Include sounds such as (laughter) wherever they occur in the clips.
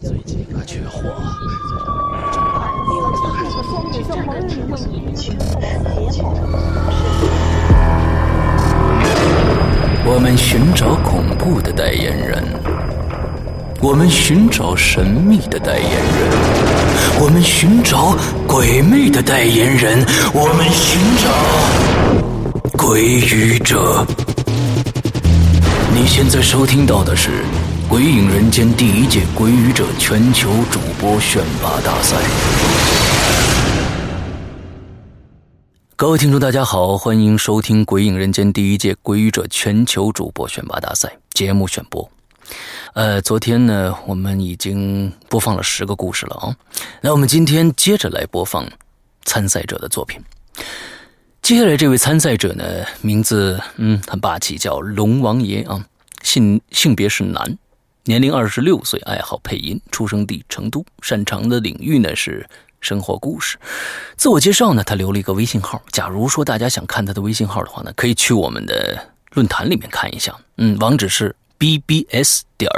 最近可缺货。我们寻找恐怖的代言人，我们寻找神秘的代言人，我们寻找鬼魅的代言人，我们寻找鬼语者。你现在收听到的是《鬼影人间》第一届鬼语者全球主播选拔大赛。各位听众，大家好，欢迎收听《鬼影人间》第一届鬼语者全球主播选拔大赛节目选播。呃，昨天呢，我们已经播放了十个故事了啊，那我们今天接着来播放参赛者的作品。接下来这位参赛者呢，名字嗯很霸气，叫龙王爷啊，性性别是男，年龄二十六岁，爱好配音，出生地成都，擅长的领域呢是。生活故事，自我介绍呢？他留了一个微信号。假如说大家想看他的微信号的话呢，可以去我们的论坛里面看一下。嗯，网址是 bbs 点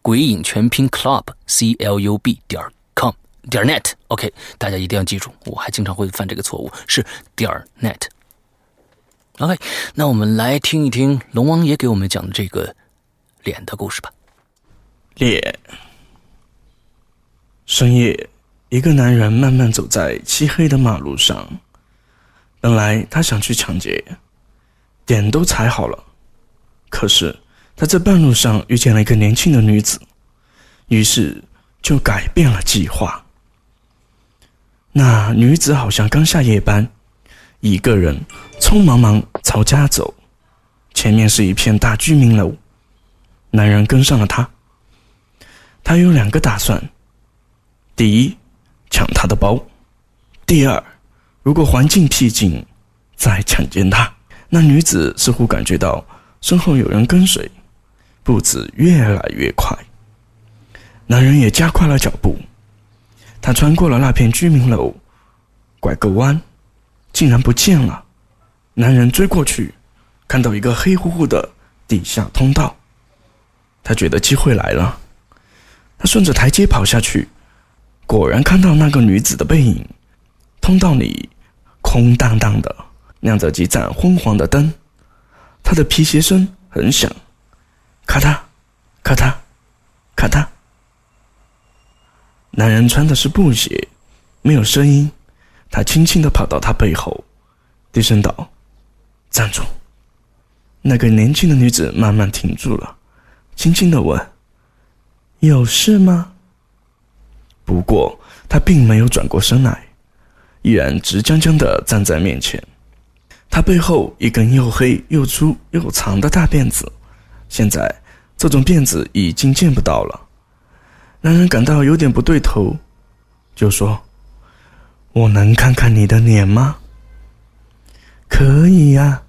鬼影全拼 club c l u b 点 com 点 net。OK，大家一定要记住，我还经常会犯这个错误，是点 net。OK，那我们来听一听龙王爷给我们讲的这个脸的故事吧。脸，深夜。一个男人慢慢走在漆黑的马路上，本来他想去抢劫，点都踩好了，可是他在半路上遇见了一个年轻的女子，于是就改变了计划。那女子好像刚下夜班，一个人匆忙忙朝家走，前面是一片大居民楼，男人跟上了她，他有两个打算，第一。抢他的包。第二，如果环境僻静，再强奸他。那女子似乎感觉到身后有人跟随，步子越来越快。男人也加快了脚步。他穿过了那片居民楼，拐个弯，竟然不见了。男人追过去，看到一个黑乎乎的地下通道。他觉得机会来了，他顺着台阶跑下去。果然看到那个女子的背影，通道里空荡荡的，亮着几盏昏黄的灯。她的皮鞋声很响，咔嗒，咔嗒，咔嗒。男人穿的是布鞋，没有声音。他轻轻的跑到她背后，低声道：“站住。”那个年轻的女子慢慢停住了，轻轻的问：“有事吗？”不过，他并没有转过身来，依然直僵僵地站在面前。他背后一根又黑又粗又长的大辫子，现在这种辫子已经见不到了。男人感到有点不对头，就说：“我能看看你的脸吗？”“可以呀。”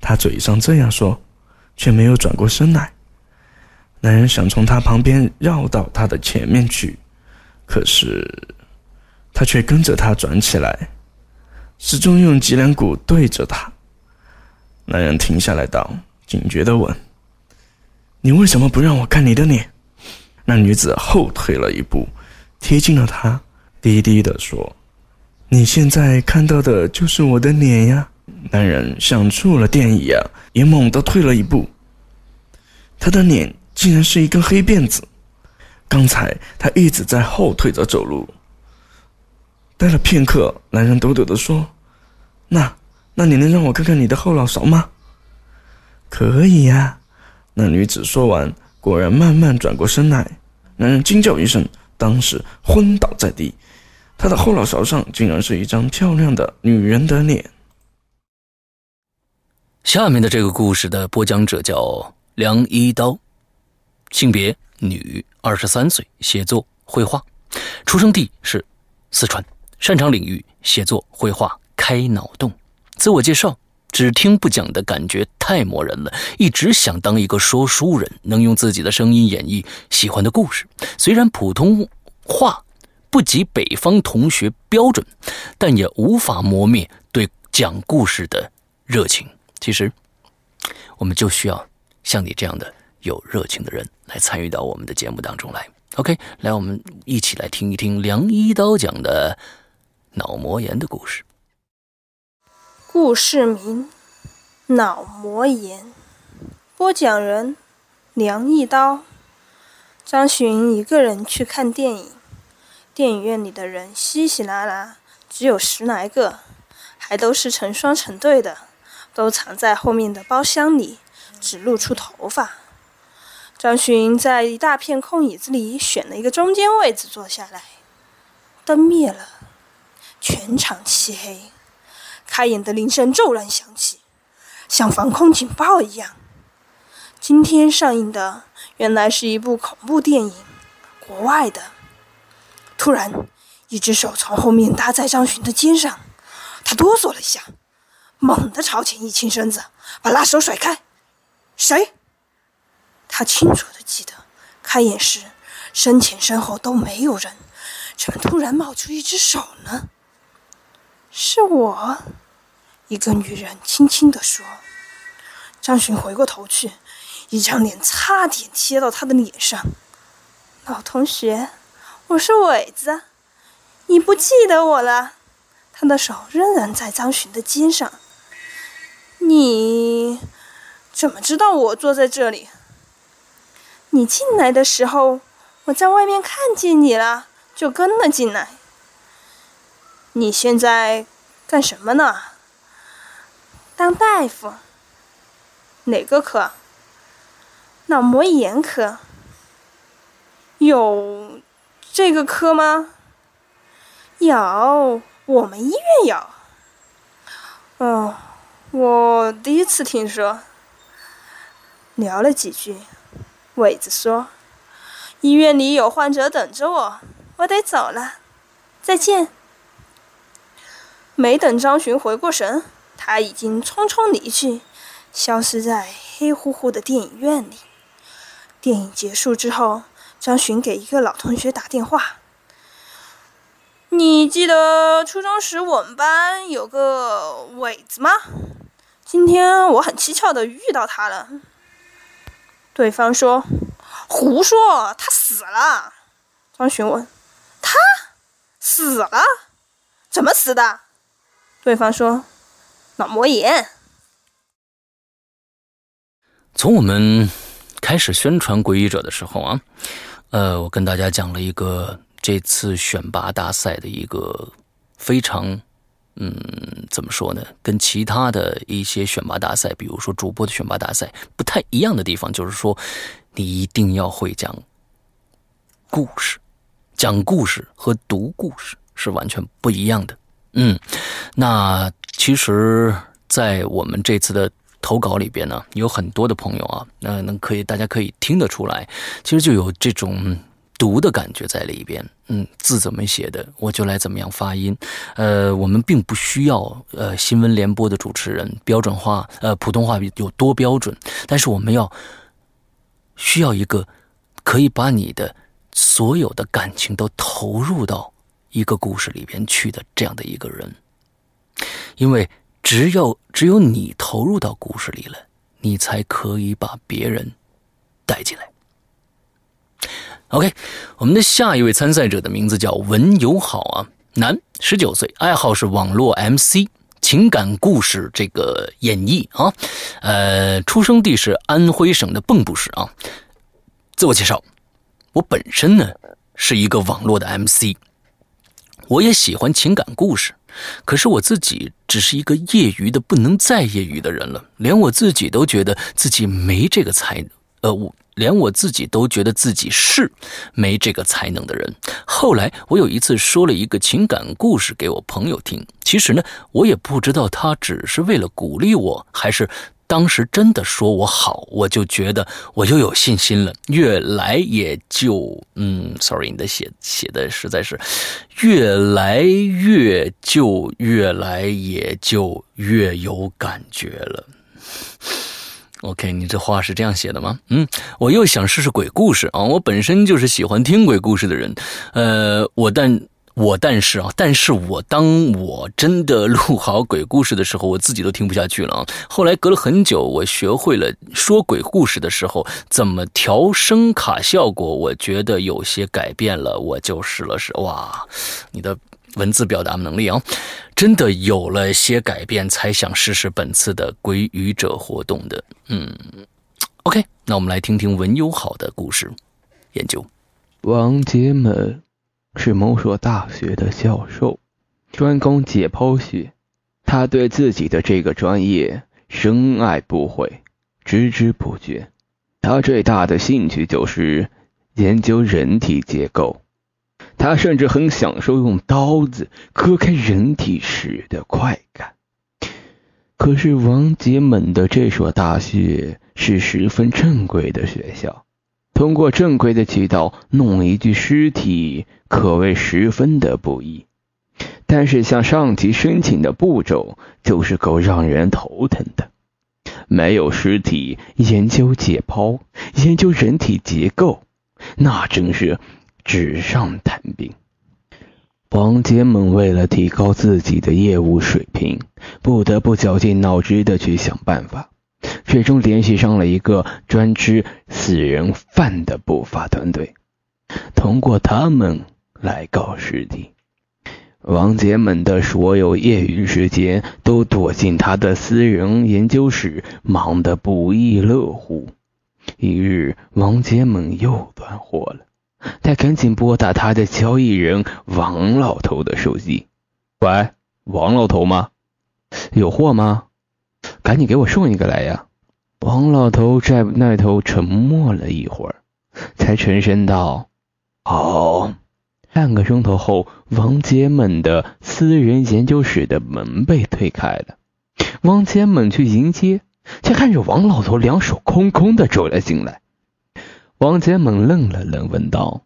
他嘴上这样说，却没有转过身来。男人想从他旁边绕到他的前面去。可是，他却跟着他转起来，始终用脊梁骨对着他。男人停下来道：“警觉的问，你为什么不让我看你的脸？”那女子后退了一步，贴近了他，低低的说：“你现在看到的就是我的脸呀。”男人像触了电一样，也猛地退了一步。他的脸竟然是一根黑辫子。刚才他一直在后退着走路。待了片刻，男人抖抖地说：“那，那你能让我看看你的后脑勺吗？”“可以呀。”那女子说完，果然慢慢转过身来。男人惊叫一声，当时昏倒在地。他的后脑勺上竟然是一张漂亮的女人的脸。下面的这个故事的播讲者叫梁一刀，性别女。二十三岁，写作、绘画，出生地是四川，擅长领域写作、绘画、开脑洞。自我介绍：只听不讲的感觉太磨人了，一直想当一个说书人，能用自己的声音演绎喜欢的故事。虽然普通话不及北方同学标准，但也无法磨灭对讲故事的热情。其实，我们就需要像你这样的。有热情的人来参与到我们的节目当中来。OK，来，我们一起来听一听梁一刀讲的脑膜炎的故事。故事名：脑膜炎。播讲人：梁一刀。张巡一个人去看电影，电影院里的人稀稀拉拉，只有十来个，还都是成双成对的，都藏在后面的包厢里，只露出头发。张巡在一大片空椅子里选了一个中间位置坐下来，灯灭了，全场漆黑，开演的铃声骤然响起，像防空警报一样。今天上映的原来是一部恐怖电影，国外的。突然，一只手从后面搭在张巡的肩上，他哆嗦了一下，猛地朝前一倾身子，把那手甩开。谁？他清楚的记得，开演时身前身后都没有人，怎么突然冒出一只手呢？是我，一个女人轻轻地说。张巡回过头去，一张脸差点贴到他的脸上。老同学，我是伟子，你不记得我了？他的手仍然在张巡的肩上。你怎么知道我坐在这里？你进来的时候，我在外面看见你了，就跟了进来。你现在干什么呢？当大夫。哪个科？脑膜炎科。有这个科吗？有，我们医院有。哦，我第一次听说。聊了几句。伟子说：“医院里有患者等着我，我得走了，再见。”没等张巡回过神，他已经匆匆离去，消失在黑乎乎的电影院里。电影结束之后，张巡给一个老同学打电话：“你记得初中时我们班有个伟子吗？今天我很蹊跷的遇到他了。”对方说：“胡说，他死了。”张巡问：“他死了？怎么死的？”对方说：“脑膜炎。”从我们开始宣传《皈依者》的时候啊，呃，我跟大家讲了一个这次选拔大赛的一个非常。嗯，怎么说呢？跟其他的一些选拔大赛，比如说主播的选拔大赛，不太一样的地方，就是说，你一定要会讲故事，讲故事和读故事是完全不一样的。嗯，那其实，在我们这次的投稿里边呢，有很多的朋友啊，那能可以，大家可以听得出来，其实就有这种。读的感觉在里边，嗯，字怎么写的，我就来怎么样发音。呃，我们并不需要呃新闻联播的主持人标准化，呃普通话有多标准，但是我们要需要一个可以把你的所有的感情都投入到一个故事里边去的这样的一个人，因为只有只有你投入到故事里了，你才可以把别人带进来。OK，我们的下一位参赛者的名字叫文友好啊，男，十九岁，爱好是网络 MC，情感故事这个演绎啊，呃，出生地是安徽省的蚌埠市啊。自我介绍，我本身呢是一个网络的 MC，我也喜欢情感故事，可是我自己只是一个业余的不能再业余的人了，连我自己都觉得自己没这个才，呃，我。连我自己都觉得自己是没这个才能的人。后来我有一次说了一个情感故事给我朋友听，其实呢，我也不知道他只是为了鼓励我，还是当时真的说我好，我就觉得我又有信心了。越来也就嗯，sorry，你的写写的实在是越来越就越来也就越有感觉了。OK，你这话是这样写的吗？嗯，我又想试试鬼故事啊！我本身就是喜欢听鬼故事的人，呃，我但我但是啊，但是我当我真的录好鬼故事的时候，我自己都听不下去了啊。后来隔了很久，我学会了说鬼故事的时候怎么调声卡效果，我觉得有些改变了，我就试了试。哇，你的文字表达能力啊，真的有了些改变，才想试试本次的鬼语者活动的。嗯，OK，那我们来听听文友好的故事研究。王杰们。是某所大学的教授，专攻解剖学。他对自己的这个专业深爱不悔，孜孜不倦。他最大的兴趣就是研究人体结构。他甚至很享受用刀子割开人体时的快感。可是王杰猛的这所大学是十分正规的学校。通过正规的渠道弄一具尸体，可谓十分的不易。但是向上级申请的步骤，就是够让人头疼的。没有尸体研究解剖，研究人体结构，那真是纸上谈兵。王杰猛为了提高自己的业务水平，不得不绞尽脑汁的去想办法。最终联系上了一个专吃死人饭的不法团队，通过他们来搞尸体。王杰们的所有业余时间都躲进他的私人研究室，忙得不亦乐乎。一日，王杰们又断货了，他赶紧拨打他的交易人王老头的手机：“喂，王老头吗？有货吗？”赶紧给我送一个来呀！王老头在那头沉默了一会儿，才沉声道：“好。”半个钟头后，王杰猛的私人研究室的门被推开了。王杰猛去迎接，却看着王老头两手空空的走了进来。王杰猛愣了愣，问道：“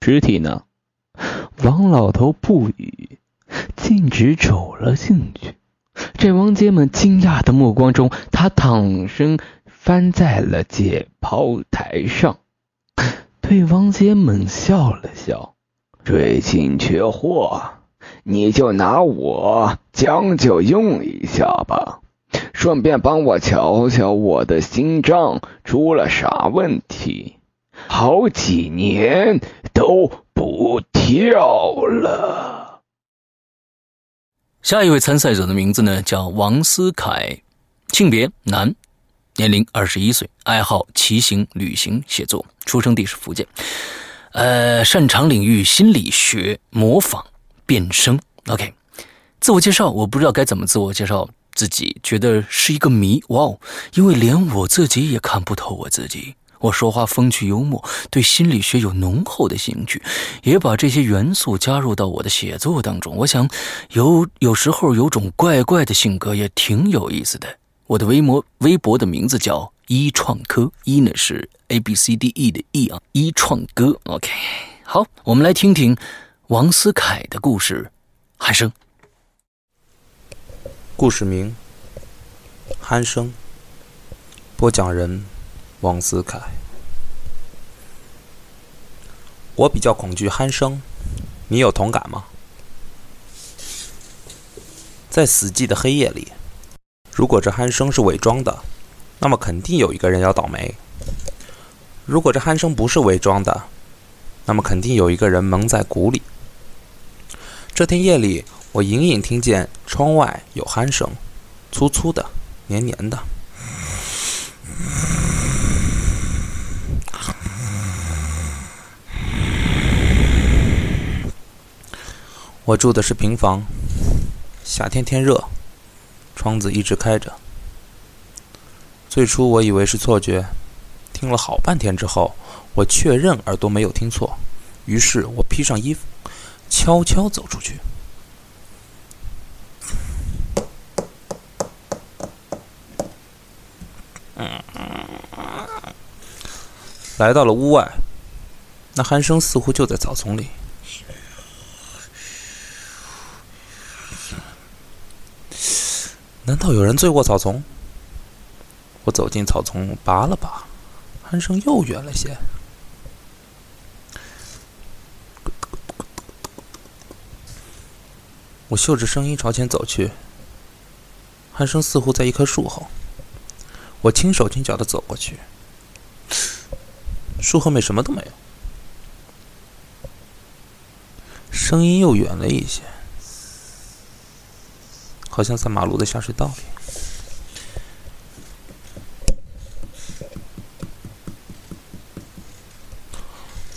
尸体呢？”王老头不语，径直走了进去。在王杰猛惊讶的目光中，他躺身翻在了解剖台上，对王杰猛笑了笑：“最近缺货，你就拿我将就用一下吧，顺便帮我瞧瞧我的心脏出了啥问题，好几年都不跳了。”下一位参赛者的名字呢叫王思凯，性别男，年龄二十一岁，爱好骑行、旅行、写作，出生地是福建，呃，擅长领域心理学、模仿、变声。OK，自我介绍，我不知道该怎么自我介绍自己，觉得是一个谜。哇哦，因为连我自己也看不透我自己。我说话风趣幽默，对心理学有浓厚的兴趣，也把这些元素加入到我的写作当中。我想，有有时候有种怪怪的性格也挺有意思的。我的微博微博的名字叫一创科，一呢是 A B C D E 的 E 啊，一创哥。OK，好，我们来听听王思凯的故事。鼾声，故事名：鼾声，播讲人。王思凯，我比较恐惧鼾声，你有同感吗？在死寂的黑夜里，如果这鼾声是伪装的，那么肯定有一个人要倒霉；如果这鼾声不是伪装的，那么肯定有一个人蒙在鼓里。这天夜里，我隐隐听见窗外有鼾声，粗粗的，黏黏的。我住的是平房，夏天天热，窗子一直开着。最初我以为是错觉，听了好半天之后，我确认耳朵没有听错，于是我披上衣服，悄悄走出去。来到了屋外，那鼾声似乎就在草丛里。难道有人醉过草丛？我走进草丛，拔了拔，鼾声又远了些。我嗅着声音朝前走去，鼾声似乎在一棵树后。我轻手轻脚的走过去，树后面什么都没有，声音又远了一些，好像在马路的下水道里。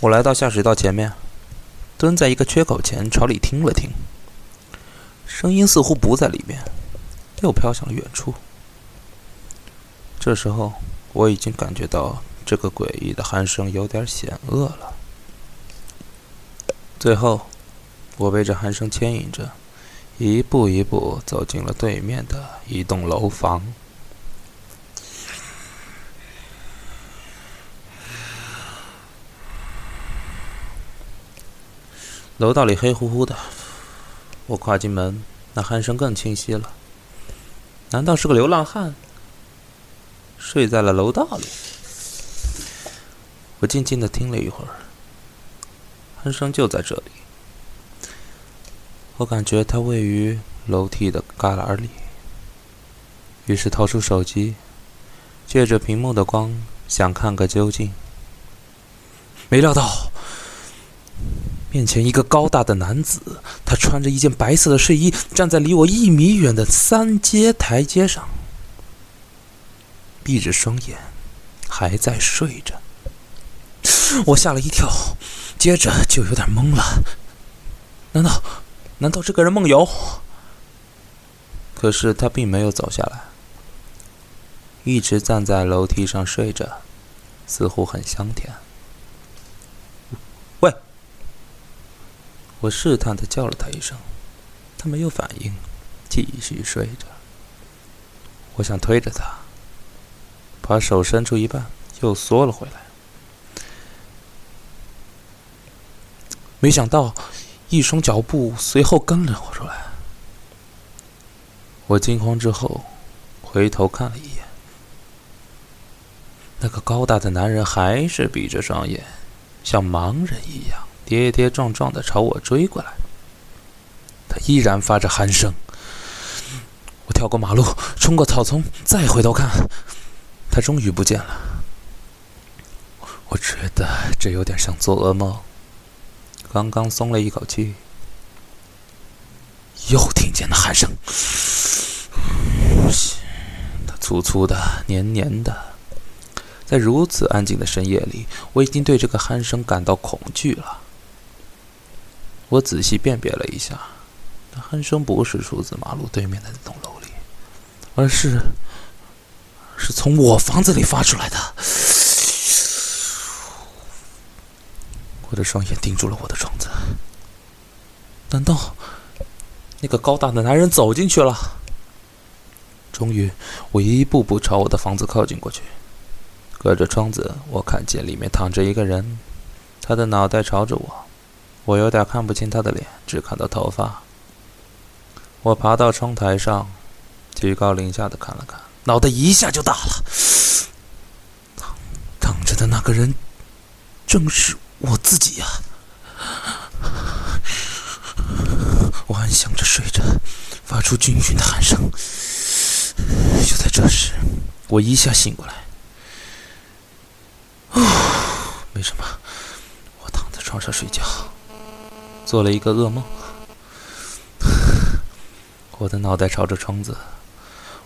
我来到下水道前面，蹲在一个缺口前，朝里听了听，声音似乎不在里面，又飘向了远处。这时候，我已经感觉到这个诡异的鼾声有点险恶了。最后，我被这鼾声牵引着，一步一步走进了对面的一栋楼房。楼道里黑乎乎的，我跨进门，那鼾声更清晰了。难道是个流浪汉？睡在了楼道里。我静静的听了一会儿，鼾声就在这里。我感觉它位于楼梯的旮旯里，于是掏出手机，借着屏幕的光想看个究竟。没料到，面前一个高大的男子，他穿着一件白色的睡衣，站在离我一米远的三阶台阶上。闭着双眼，还在睡着。我吓了一跳，接着就有点懵了。难道，难道这个人梦游？可是他并没有走下来，一直站在楼梯上睡着，似乎很香甜。喂！我试探的叫了他一声，他没有反应，继续睡着。我想推着他。把手伸出一半，又缩了回来。没想到，一双脚步随后跟了我出来。我惊慌之后，回头看了一眼，那个高大的男人还是闭着双眼，像盲人一样跌跌撞撞的朝我追过来。他依然发着鼾声。我跳过马路，冲过草丛，再回头看。他终于不见了，我觉得这有点像做噩梦。刚刚松了一口气，又听见了鼾声，它粗粗的、黏黏的。在如此安静的深夜里，我已经对这个鼾声感到恐惧了。我仔细辨别了一下，那鼾声不是出自马路对面的那栋楼里，而是……是从我房子里发出来的。我的双眼盯住了我的窗子，难道那个高大的男人走进去了？终于，我一步步朝我的房子靠近过去。隔着窗子，我看见里面躺着一个人，他的脑袋朝着我，我有点看不清他的脸，只看到头发。我爬到窗台上，居高临下的看了看。脑袋一下就大了，躺躺着的那个人正是我自己呀！我安详着睡着，发出均匀的鼾声。就在这时，我一下醒过来。没什么，我躺在床上睡觉，做了一个噩梦。我的脑袋朝着窗子。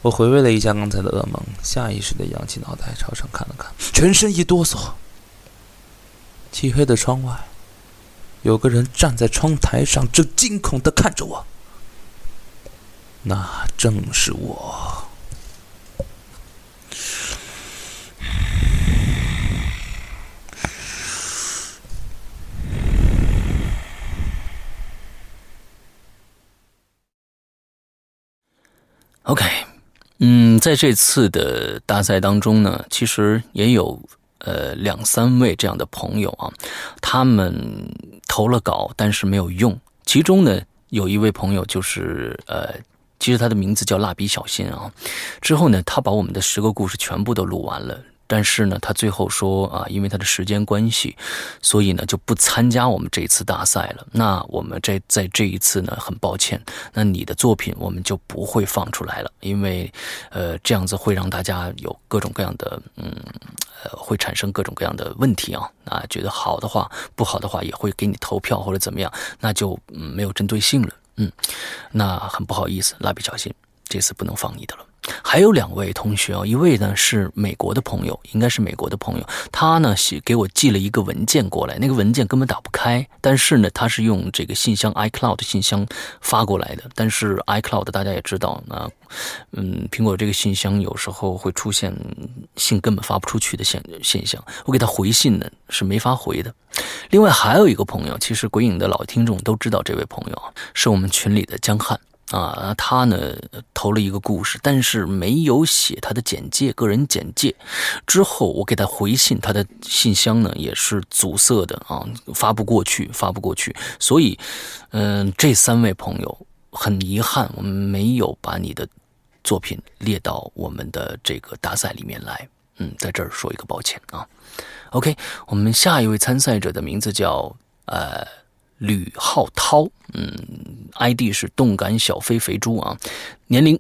我回味了一下刚才的噩梦，下意识地仰起脑袋朝上看了看，全身一哆嗦。漆黑的窗外，有个人站在窗台上，正惊恐的看着我。那正是我。OK。嗯，在这次的大赛当中呢，其实也有呃两三位这样的朋友啊，他们投了稿，但是没有用。其中呢，有一位朋友就是呃，其实他的名字叫蜡笔小新啊。之后呢，他把我们的十个故事全部都录完了，但是呢，他最后说啊，因为他的时间关系，所以呢就不参加我们这次大赛了。那我们这在这一次呢，很抱歉，那你的作品我们就不会放出来了，因为呃这样子会让大家有各种各样的嗯呃会产生各种各样的问题啊啊，觉得好的话不好的话也会给你投票或者怎么样，那就嗯没有针对性了。嗯，那很不好意思，蜡笔小新，这次不能放你的了。还有两位同学啊，一位呢是美国的朋友，应该是美国的朋友，他呢写给我寄了一个文件过来，那个文件根本打不开，但是呢他是用这个信箱 iCloud 信箱发过来的，但是 iCloud 大家也知道，那嗯，苹果这个信箱有时候会出现信根本发不出去的现现象，我给他回信呢是没法回的。另外还有一个朋友，其实鬼影的老听众都知道这位朋友是我们群里的江汉。啊，他呢投了一个故事，但是没有写他的简介，个人简介。之后我给他回信，他的信箱呢也是阻塞的啊，发不过去，发不过去。所以，嗯，这三位朋友很遗憾，我们没有把你的作品列到我们的这个大赛里面来。嗯，在这儿说一个抱歉啊。OK，我们下一位参赛者的名字叫呃。吕浩涛，嗯，ID 是动感小飞肥猪啊，年龄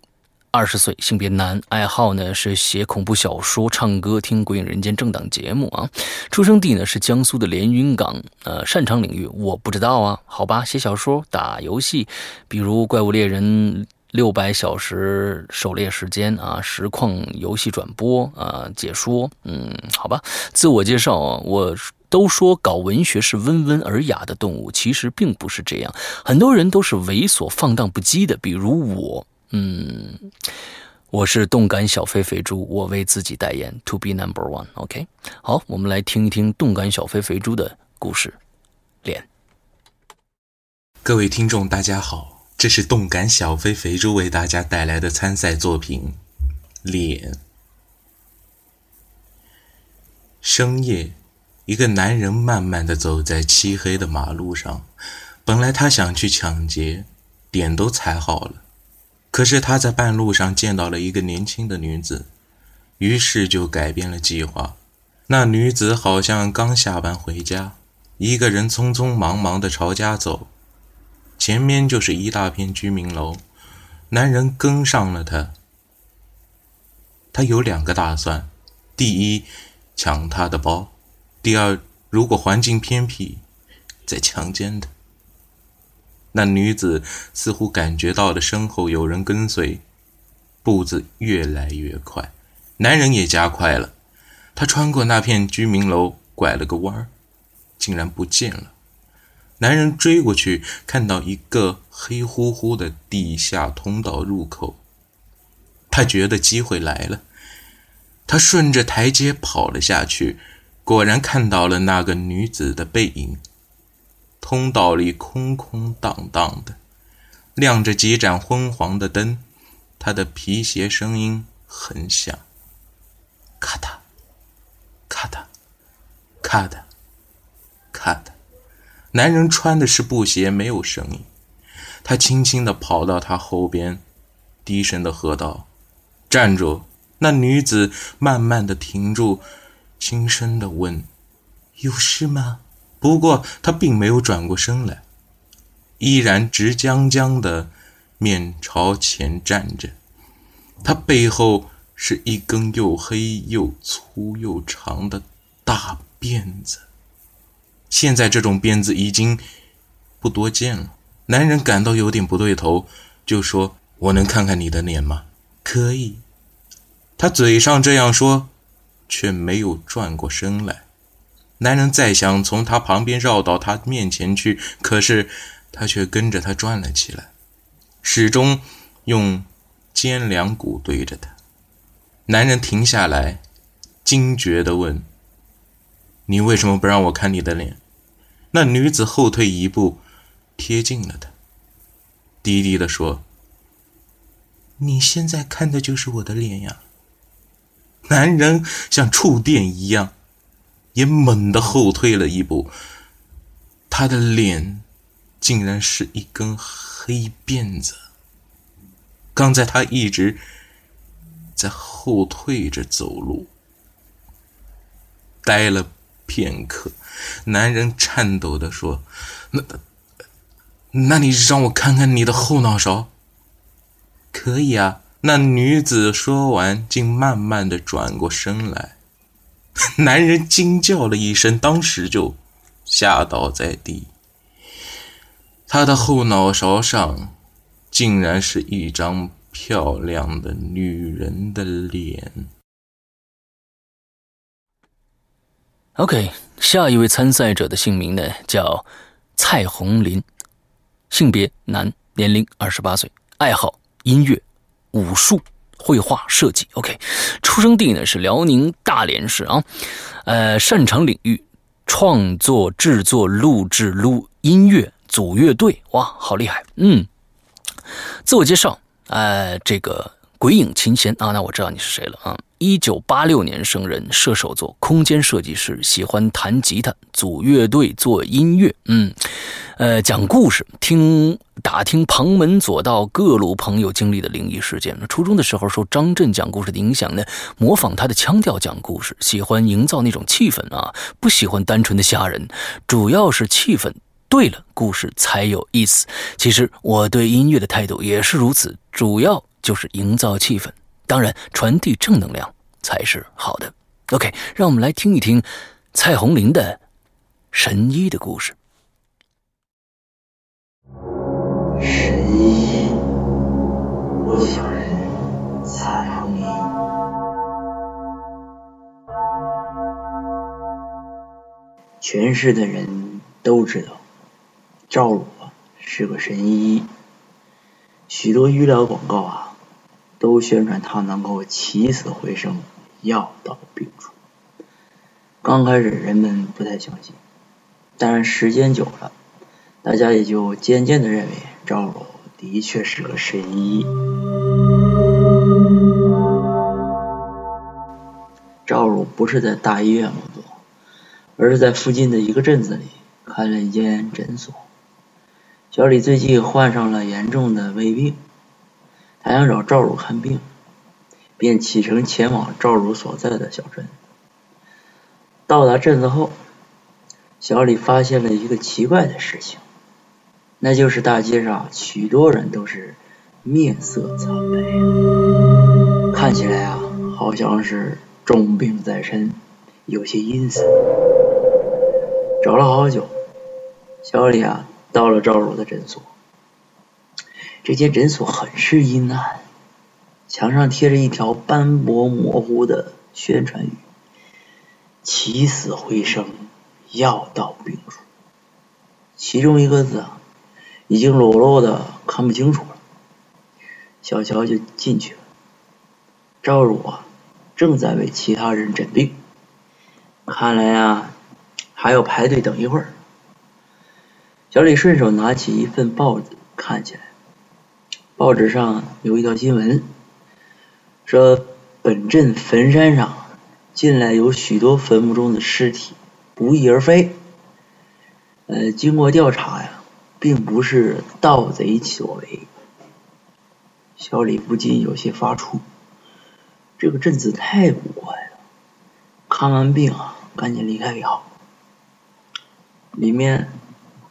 二十岁，性别男，爱好呢是写恐怖小说、唱歌、听鬼影人间正档节目啊，出生地呢是江苏的连云港，呃，擅长领域我不知道啊，好吧，写小说、打游戏，比如怪物猎人六百小时狩猎时间啊，实况游戏转播啊，解说，嗯，好吧，自我介绍啊，我。都说搞文学是温文尔雅的动物，其实并不是这样。很多人都是猥琐放荡不羁的，比如我，嗯，我是动感小飞肥猪，我为自己代言，To be number one。OK，好，我们来听一听动感小飞肥猪的故事。脸，各位听众，大家好，这是动感小飞肥猪为大家带来的参赛作品。脸，深夜。一个男人慢慢的走在漆黑的马路上，本来他想去抢劫，点都踩好了，可是他在半路上见到了一个年轻的女子，于是就改变了计划。那女子好像刚下班回家，一个人匆匆忙忙的朝家走，前面就是一大片居民楼，男人跟上了她。他有两个打算，第一，抢她的包。第二，如果环境偏僻，在强奸的。那女子似乎感觉到了身后有人跟随，步子越来越快，男人也加快了。他穿过那片居民楼，拐了个弯儿，竟然不见了。男人追过去，看到一个黑乎乎的地下通道入口，他觉得机会来了，他顺着台阶跑了下去。果然看到了那个女子的背影。通道里空空荡荡的，亮着几盏昏黄的灯。她的皮鞋声音很响，咔嗒，咔嗒，咔嗒，咔嗒。男人穿的是布鞋，没有声音。他轻轻地跑到她后边，低声的喝道：“站住！”那女子慢慢的停住。轻声的问：“有事吗？”不过他并没有转过身来，依然直僵僵的面朝前站着。他背后是一根又黑又粗又长的大辫子。现在这种辫子已经不多见了。男人感到有点不对头，就说：“我能看看你的脸吗？”“可以。”他嘴上这样说。却没有转过身来。男人再想从他旁边绕到他面前去，可是他却跟着他转了起来，始终用肩梁骨对着他。男人停下来，惊觉地问：“你为什么不让我看你的脸？”那女子后退一步，贴近了他，低低地说：“你现在看的就是我的脸呀。”男人像触电一样，也猛地后退了一步。他的脸竟然是一根黑辫子。刚才他一直在后退着走路，呆了片刻，男人颤抖地说：“那，那你让我看看你的后脑勺。”“可以啊。”那女子说完，竟慢慢的转过身来。(laughs) 男人惊叫了一声，当时就吓倒在地。他的后脑勺上，竟然是一张漂亮的女人的脸。OK，下一位参赛者的姓名呢叫蔡红林，性别男，年龄二十八岁，爱好音乐、武术、绘画、设计。OK，出生地呢是辽宁大连市啊，呃，擅长领域创作、制作、录制、录音乐。组乐队哇，好厉害！嗯，自我介绍，呃，这个鬼影琴弦啊，那我知道你是谁了啊。一九八六年生人，射手座，空间设计师，喜欢弹吉他，组乐队，做音乐。嗯，呃，讲故事，听打听旁门左道各路朋友经历的灵异事件。初中的时候受张震讲故事的影响呢，模仿他的腔调讲故事，喜欢营造那种气氛啊，不喜欢单纯的吓人，主要是气氛。对了，故事才有意思。其实我对音乐的态度也是如此，主要就是营造气氛，当然传递正能量才是好的。OK，让我们来听一听蔡红林的神医的故事。神医，我小人蔡红林，全市的人都知道。赵鲁是个神医，许多医疗广告啊，都宣传他能够起死回生，药到病除。刚开始人们不太相信，但是时间久了，大家也就渐渐的认为赵鲁的确是个神医。赵鲁不是在大医院工作，而是在附近的一个镇子里开了一间诊所。小李最近患上了严重的胃病，还想找赵汝看病，便启程前往赵汝所在的小镇。到达镇子后，小李发现了一个奇怪的事情，那就是大街上许多人都是面色惨白，看起来啊，好像是重病在身，有些阴森。找了好久，小李啊。到了赵如的诊所，这间诊所很是阴暗，墙上贴着一条斑驳模糊的宣传语：“起死回生，药到病除。”其中一个字啊，已经裸露的看不清楚了。小乔就进去了，赵汝啊，正在为其他人诊病，看来啊，还要排队等一会儿。小李顺手拿起一份报纸看起来，报纸上有一条新闻，说本镇坟山上近来有许多坟墓中的尸体不翼而飞。呃，经过调查呀，并不是盗贼所为。小李不禁有些发怵，这个镇子太古怪了。看完病啊，赶紧离开也好。里面。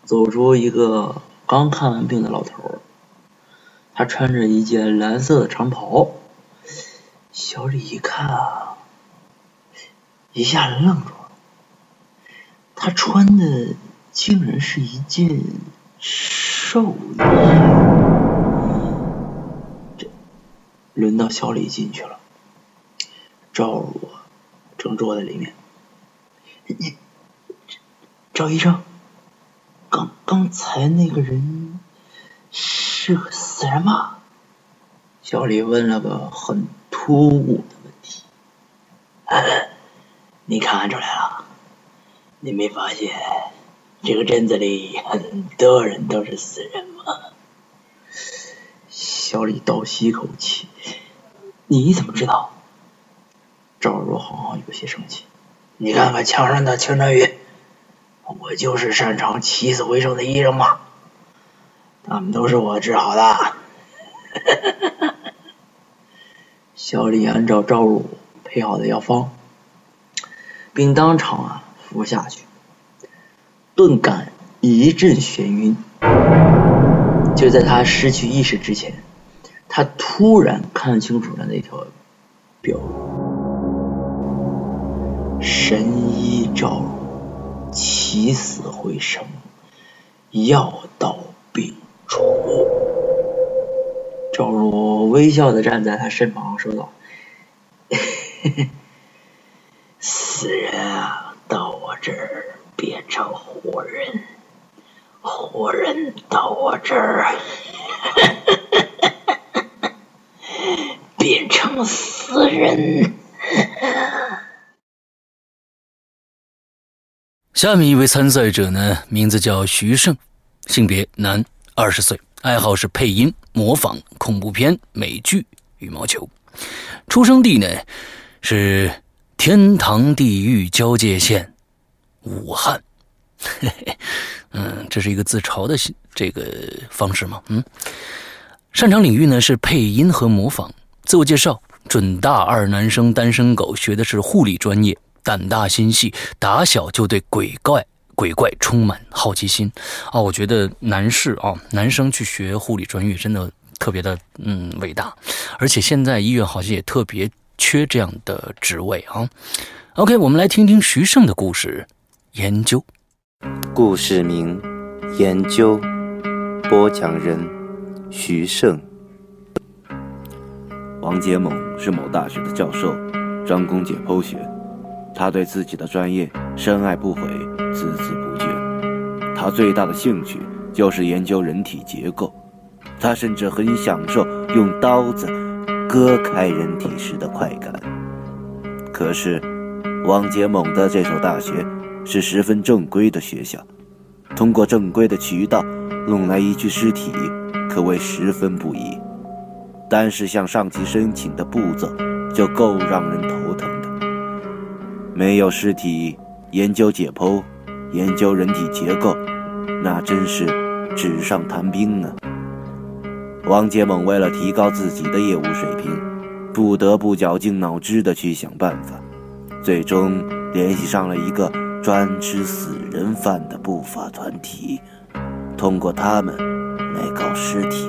走出一个刚看完病的老头儿，他穿着一件蓝色的长袍。小李一看啊，一下子愣住了。他穿的竟然是一件寿衣。这轮到小李进去了，赵如正坐在里面。你，赵医生。刚刚才那个人是个死人吗？小李问了个很突兀的问题。(laughs) 你看出来了？你没发现这个镇子里很多人都是死人吗？小李倒吸一口气。你怎么知道？赵若航有些生气。你看看墙上的清传语。我就是擅长起死回生的医生嘛，他们都是我治好的。小李按照赵汝配好的药方，并当场啊服下去，顿感一阵眩晕。就在他失去意识之前，他突然看清楚了那条标神医赵如，起死回生，药到病除。赵如微笑的站在他身旁，说道：“ (laughs) 死人啊，到我这儿变成活人。”活人到我这儿，(laughs) 变成死人。下面一位参赛者呢，名字叫徐胜，性别男，二十岁，爱好是配音、模仿恐怖片、美剧、羽毛球。出生地呢是天堂地狱交界线，武汉。嘿嘿。嗯，这是一个自嘲的这个方式吗？嗯，擅长领域呢是配音和模仿。自我介绍：准大二男生，单身狗，学的是护理专业，胆大心细，打小就对鬼怪鬼怪充满好奇心。啊，我觉得男士啊，男生去学护理专业真的特别的嗯伟大，而且现在医院好像也特别缺这样的职位啊。OK，我们来听听徐胜的故事研究。故事名：研究。播讲人：徐胜。王杰猛是某大学的教授，专攻解剖学。他对自己的专业深爱不悔，孜孜不倦。他最大的兴趣就是研究人体结构。他甚至很享受用刀子割开人体时的快感。可是，王杰猛的这所大学。是十分正规的学校，通过正规的渠道弄来一具尸体，可谓十分不易。单是向上级申请的步骤，就够让人头。没有尸体，研究解剖，研究人体结构，那真是纸上谈兵啊！王杰猛为了提高自己的业务水平，不得不绞尽脑汁地去想办法，最终联系上了一个。专吃死人饭的不法团体，通过他们来搞尸体。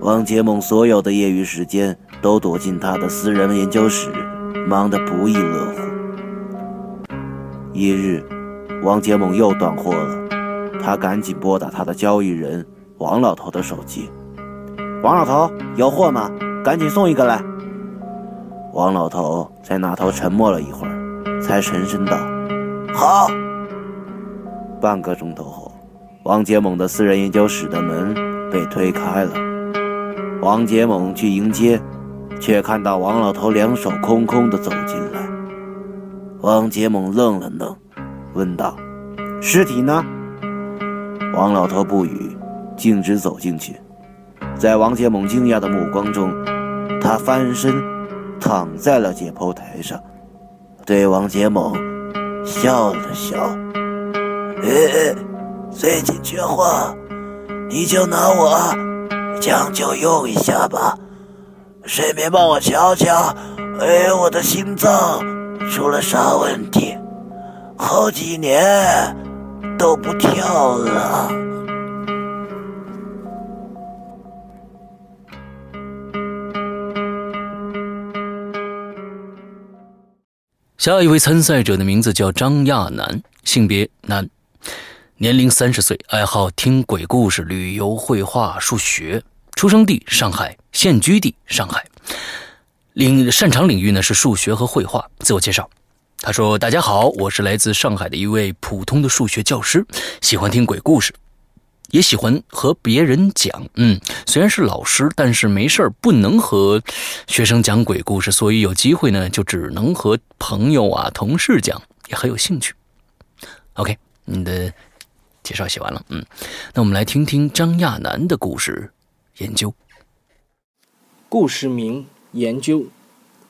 王杰猛所有的业余时间都躲进他的私人研究室，忙得不亦乐乎。一日，王杰猛又断货了，他赶紧拨打他的交易人王老头的手机：“王老头，有货吗？赶紧送一个来。”王老头在那头沉默了一会儿。才沉声道：“好。”半个钟头后，王杰猛的私人研究室的门被推开了。王杰猛去迎接，却看到王老头两手空空的走进来。王杰猛愣了愣，问道：“尸体呢？”王老头不语，径直走进去。在王杰猛惊讶的目光中，他翻身躺在了解剖台上。对王杰猛笑了笑，哎，最近缺货，你就拿我将就用一下吧，顺便帮我瞧瞧，哎，我的心脏出了啥问题？好几年都不跳了。下一位参赛者的名字叫张亚楠，性别男，年龄三十岁，爱好听鬼故事、旅游、绘画、数学。出生地上海，现居地上海，领擅长领域呢是数学和绘画。自我介绍，他说：“大家好，我是来自上海的一位普通的数学教师，喜欢听鬼故事。”也喜欢和别人讲，嗯，虽然是老师，但是没事不能和学生讲鬼故事，所以有机会呢，就只能和朋友啊、同事讲，也很有兴趣。OK，你的介绍写完了，嗯，那我们来听听张亚楠的故事研究。故事名：研究。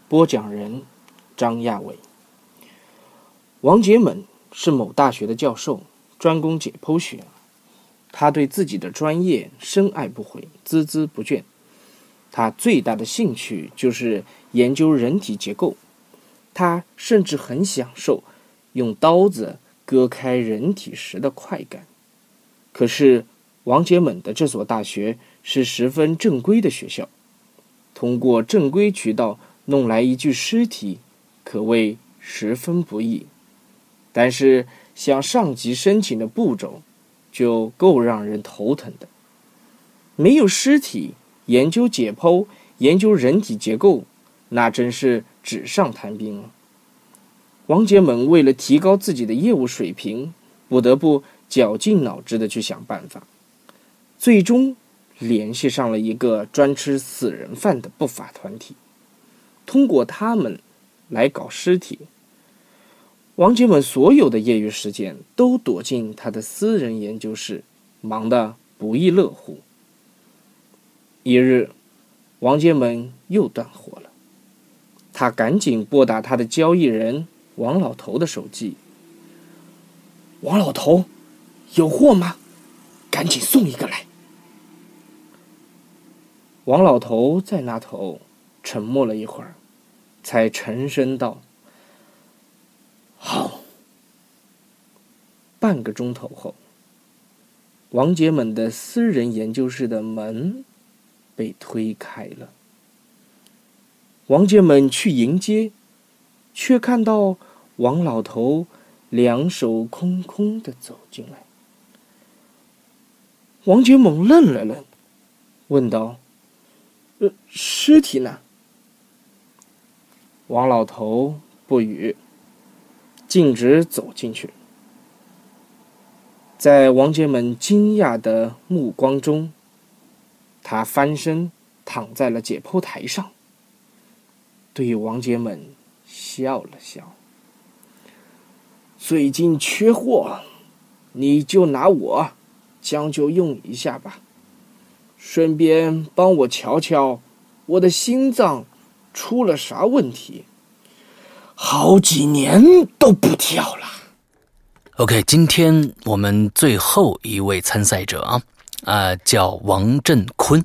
播讲人：张亚伟。王杰猛是某大学的教授，专攻解剖学。他对自己的专业深爱不悔，孜孜不倦。他最大的兴趣就是研究人体结构。他甚至很享受用刀子割开人体时的快感。可是，王杰猛的这所大学是十分正规的学校，通过正规渠道弄来一具尸体，可谓十分不易。但是，向上级申请的步骤就够让人头疼的。没有尸体，研究解剖、研究人体结构，那真是纸上谈兵了。王杰猛为了提高自己的业务水平，不得不绞尽脑汁的去想办法，最终联系上了一个专吃死人饭的不法团体，通过他们来搞尸体。王杰文所有的业余时间都躲进他的私人研究室，忙得不亦乐乎。一日，王杰文又断货了，他赶紧拨打他的交易人王老头的手机。王老头，有货吗？赶紧送一个来。王老头在那头沉默了一会儿，才沉声道。好。半个钟头后，王杰猛的私人研究室的门被推开了。王杰猛去迎接，却看到王老头两手空空的走进来。王杰猛愣了愣，问道：“尸体呢？”王老头不语。径直走进去，在王杰猛惊讶的目光中，他翻身躺在了解剖台上，对王杰猛笑了笑：“最近缺货，你就拿我将就用一下吧，顺便帮我瞧瞧我的心脏出了啥问题。”好几年都不跳了。OK，今天我们最后一位参赛者啊，啊，叫王振坤，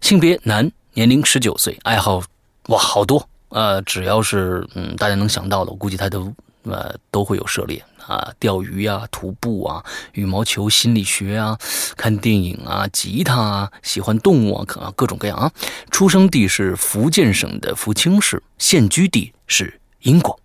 性别男，年龄十九岁，爱好哇好多，呃，只要是嗯大家能想到的，我估计他都呃都会有涉猎啊，钓鱼啊，徒步啊，羽毛球、心理学啊，看电影啊，吉他啊，喜欢动物啊，可各种各样啊。出生地是福建省的福清市，现居地是。英国，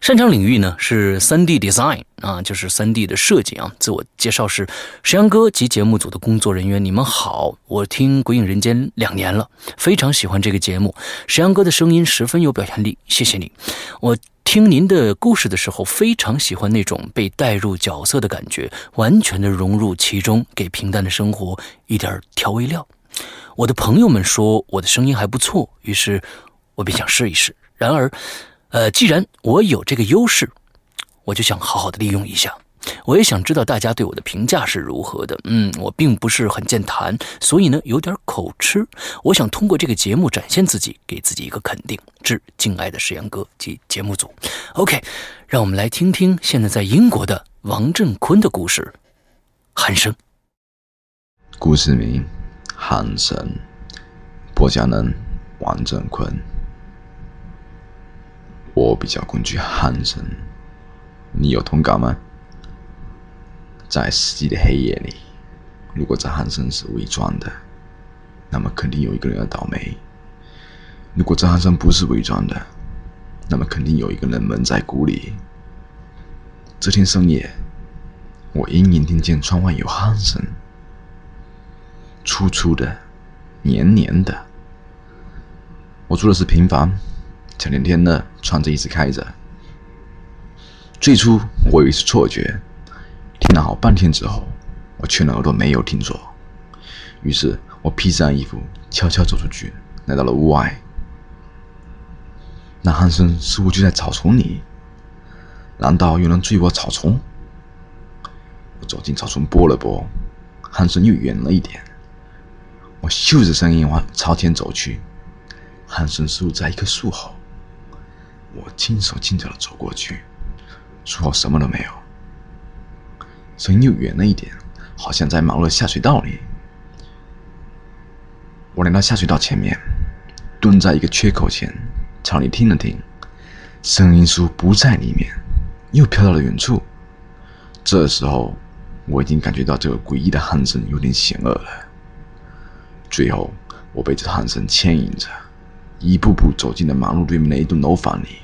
擅长领域呢是三 D design 啊，就是三 D 的设计啊。自我介绍是石阳哥及节目组的工作人员，你们好，我听《鬼影人间》两年了，非常喜欢这个节目。石阳哥的声音十分有表现力，谢谢你。我听您的故事的时候，非常喜欢那种被带入角色的感觉，完全的融入其中，给平淡的生活一点调味料。我的朋友们说我的声音还不错，于是我便想试一试。然而。呃，既然我有这个优势，我就想好好的利用一下。我也想知道大家对我的评价是如何的。嗯，我并不是很健谈，所以呢有点口吃。我想通过这个节目展现自己，给自己一个肯定。致敬爱的石阳哥及节目组。OK，让我们来听听现在在英国的王振坤的故事。鼾声。故事名：鼾声。播讲人：王振坤。我比较恐惧鼾声，你有同感吗？在死寂的黑夜里，如果这鼾声是伪装的，那么肯定有一个人要倒霉；如果这鼾声不是伪装的，那么肯定有一个人蒙在鼓里。这天深夜，我隐隐听见窗外有鼾声，粗粗的，黏黏的。我住的是平房。前两天呢，窗子一直开着。最初我以为是错觉，听了好半天之后，我确认耳朵没有听错。于是我披上衣服，悄悄走出去，来到了屋外。那鼾声似乎就在草丛里，难道有人追我草丛？我走进草丛，拨了拨，鼾声又远了一点。我嗅着声音往朝前走去，鼾声似乎在一棵树后。我轻手轻脚的走过去，树后什么都没有，声音又远了一点，好像在马路的下水道里。我来到下水道前面，蹲在一个缺口前，朝里听了听，声音似乎不在里面，又飘到了远处。这时候，我已经感觉到这个诡异的鼾声有点险恶了。最后，我被这鼾声牵引着，一步步走进了马路对面的一栋楼房里。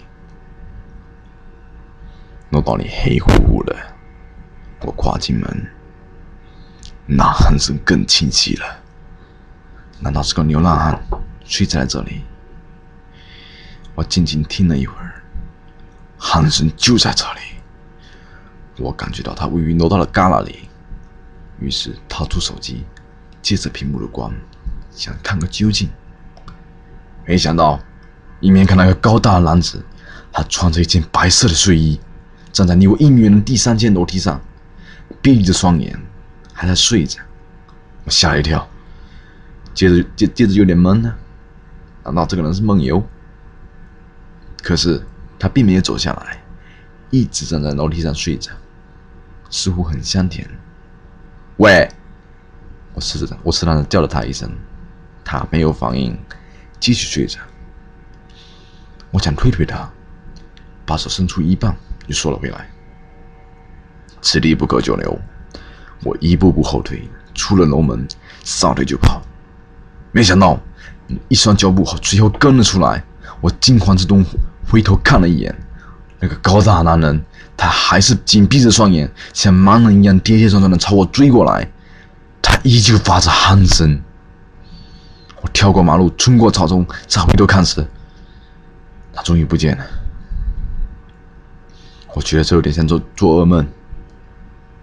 楼道里黑乎乎的，我跨进门，那鼾声更清晰了。难道是个流浪汉睡在了这里？我静静听了一会儿，鼾声就在这里。我感觉到他位于楼道的旮旯里，于是掏出手机，借着屏幕的光，想看个究竟。没想到，一面看到一个高大的男子，他穿着一件白色的睡衣。站在离我一米远的第三间楼梯上，闭着双眼，还在睡着，我吓一跳。接着，接接着有点懵呢，难道这个人是梦游？可是他并没有走下来，一直站在楼梯上睡着，似乎很香甜。喂，我试着，我试探着叫了他一声，他没有反应，继续睡着。我想推推他，把手伸出一半。又缩了回来。此地不可久留，我一步步后退，出了楼门，撒腿就跑。没想到，一双脚步随后跟了出来。我惊慌之中回头看了一眼，那个高大男人，他还是紧闭着双眼，像盲人一样跌跌撞撞的朝我追过来。他依旧发着鼾声。我跳过马路，冲过草丛，再回头看时，他终于不见了。我觉得这有点像做做噩梦。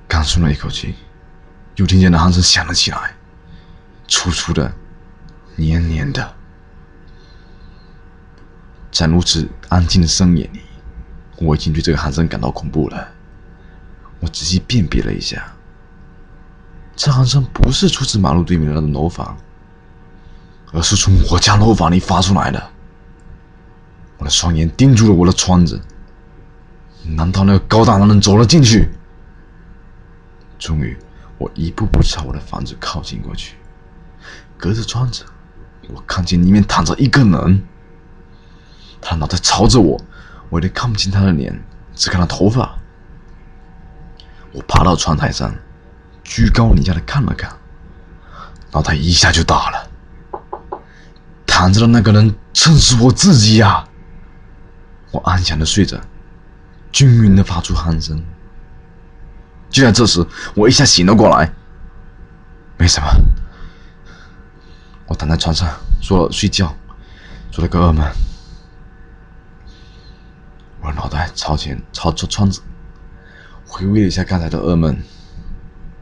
刚松了一口气，又听见那鼾声响了起来，粗粗的，黏黏的。在如此安静的深夜里，我已经对这个鼾声感到恐怖了。我仔细辨别了一下，这鼾声不是出自马路对面的那栋楼房，而是从我家楼房里发出来的。我的双眼盯住了我的窗子。难道那个高大男人走了进去？终于，我一步步朝我的房子靠近过去。隔着窗子，我看见里面躺着一个人。他脑袋朝着我，我有点看不清他的脸，只看到头发。我爬到窗台上，居高临下的看了看，脑袋一下就大了。躺着的那个人正是我自己呀！我安详的睡着。均匀的发出鼾声。就在这时，我一下醒了过来。没什么，我躺在床上做了睡觉，做了个噩梦。我脑袋朝前朝着窗子，回味了一下刚才的噩梦，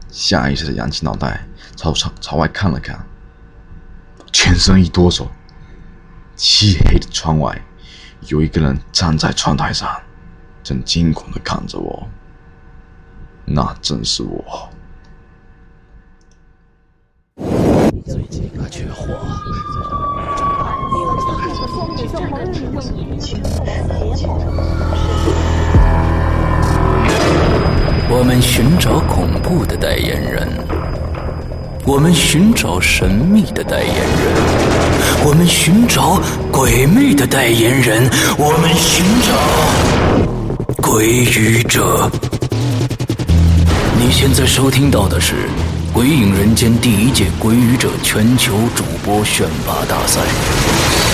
下意识的扬起脑袋朝窗朝外看了看，全身一哆嗦。漆黑的窗外，有一个人站在窗台上。正惊恐的看着我，那正是我。最近可缺货。我们寻找恐怖的代言人，我们寻找神秘的代言人，我们寻找鬼魅的代言人，我们寻找。鬼语者，你现在收听到的是《鬼影人间》第一届鬼语者全球主播选拔大赛。